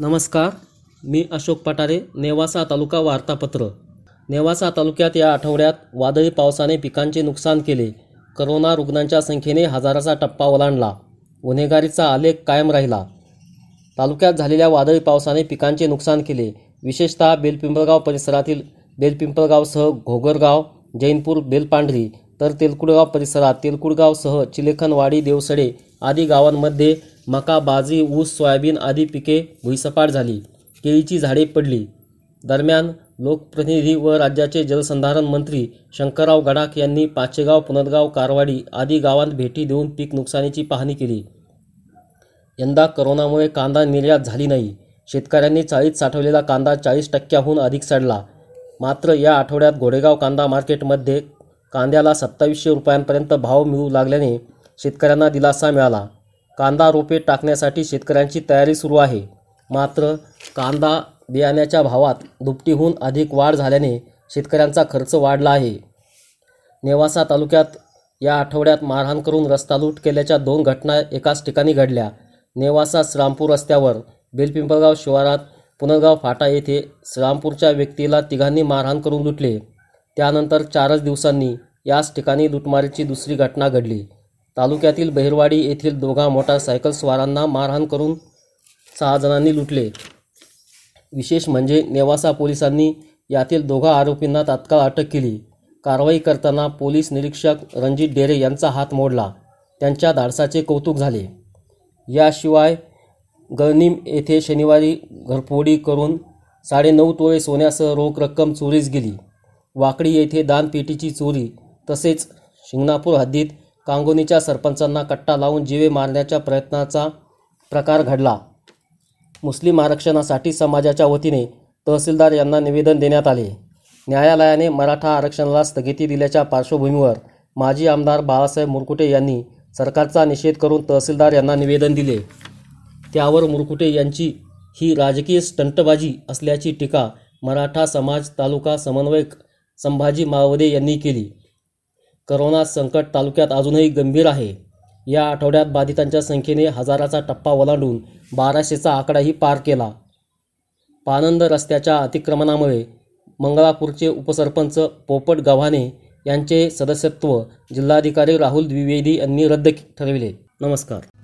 नमस्कार मी अशोक पटारे नेवासा तालुका वार्तापत्र. नेवासा तालुक्यात या आठवड्यात वादळी पावसाने पिकांचे नुकसान केले. करोना रुग्णांच्या संख्येने हजाराचा टप्पा ओलांडला. गुन्हेगारीचा आलेख कायम राहिला. तालुक्यात झालेल्या वादळी पावसाने पिकांचे नुकसान केले. विशेषतः बेलपिंपळगाव परिसरातील बेलपिंपळगावसह घोगरगाव जैनपूर बेलपांढरी तर तेलकुडगाव परिसरात तेलकुडगावसह चिलेखनवाडी देवसडे आदी गावांमध्ये मका बाजरी ऊस सोयाबीन आदी पिके भुईसपाट झाली. केळीची झाडे पडली. दरम्यान लोकप्रतिनिधी व राज्याचे जलसंधारण मंत्री शंकरराव गडाख यांनी पाचेगाव पुनदगाव कारवाडी आदी गावांत भेटी देऊन पीक नुकसानीची पाहणी केली. यंदा करोनामुळे कांदा निर्यात झाली नाही. शेतकऱ्यांनी चाळीत साठवलेला कांदा चाळीस टक्क्याहून अधिक सडला. मात्र या आठवड्यात घोडेगाव कांदा मार्केटमध्ये कांद्याला सत्तावीसशे रुपयांपर्यंत भाव मिळू लागल्याने शेतकऱ्यांना दिलासा मिळाला. कांदा रोपे टाकण्यासाठी शेतकऱ्यांची तयारी सुरू आहे. मात्र कांदा बियाण्याच्या भावात दुपटीहून अधिक वाढ झाल्याने शेतकऱ्यांचा खर्च वाढला आहे. नेवासा तालुक्यात या आठवड्यात मारहाण करून रस्ता लूट केल्याच्या दोन घटना एकाच ठिकाणी घडल्या. नेवासा श्रामपूर रस्त्यावर बेलपिंपळगाव शिवारात पुनर्गाव फाटा येथे श्रामपूरच्या व्यक्तीला तिघांनी मारहाण करून लुटले. त्यानंतर चारच दिवसांनी याच ठिकाणी लुटमारीची दुसरी घटना घडली. तालुक्यातील बहिरवाडी येथील दोघा मोटारसायकल स्वारांना मारहाण करून सहा जणांनी लुटले. विशेष म्हणजे नेवासा पोलिसांनी यातील दोघा आरोपींना तात्काळ अटक केली. कारवाई करताना पोलीस निरीक्षक रणजित डेरे यांचा हात मोडला. त्यांच्या धाडसाचे कौतुक झाले. याशिवाय गळनीम येथे शनिवारी घरफोडी करून साडेनऊ तोळे सोन्यासह रोख रक्कम चोरीस गेली. वाकडी येथे दानपेटीची चोरी तसेच शिंगणापूर हद्दीत कांगोनीच्या सरपंचांना कट्टा लावून जीवे मारण्याच्या प्रयत्नाचा प्रकार घडला. मुस्लिम आरक्षणासाठी समाजाच्या वतीने तहसीलदार यांना निवेदन देण्यात आले. न्यायालयाने मराठा आरक्षणाला स्थगिती दिल्याच्या पार्श्वभूमीवर माजी आमदार बाळासाहेब मुरकुटे यांनी सरकारचा निषेध करून तहसीलदार यांना निवेदन दिले. त्यावर मुरकुटे यांची ही राजकीय स्टंटबाजी असल्याची टीका मराठा समाज तालुका समन्वयक संभाजी मावदे यांनी केली. करोना संकट तालुक्यात अजूनही गंभीर आहे. या आठवड्यात बाधितांच्या संख्येने हजाराचा टप्पा ओलांडून बाराशेचा आकडाही पार केला. पानंद रस्त्याच्या अतिक्रमणामुळे मंगळापूरचे उपसरपंच पोपट गव्हाणे यांचे सदस्यत्व जिल्हाधिकारी राहुल द्विवेदी यांनी रद्द ठरविले. नमस्कार.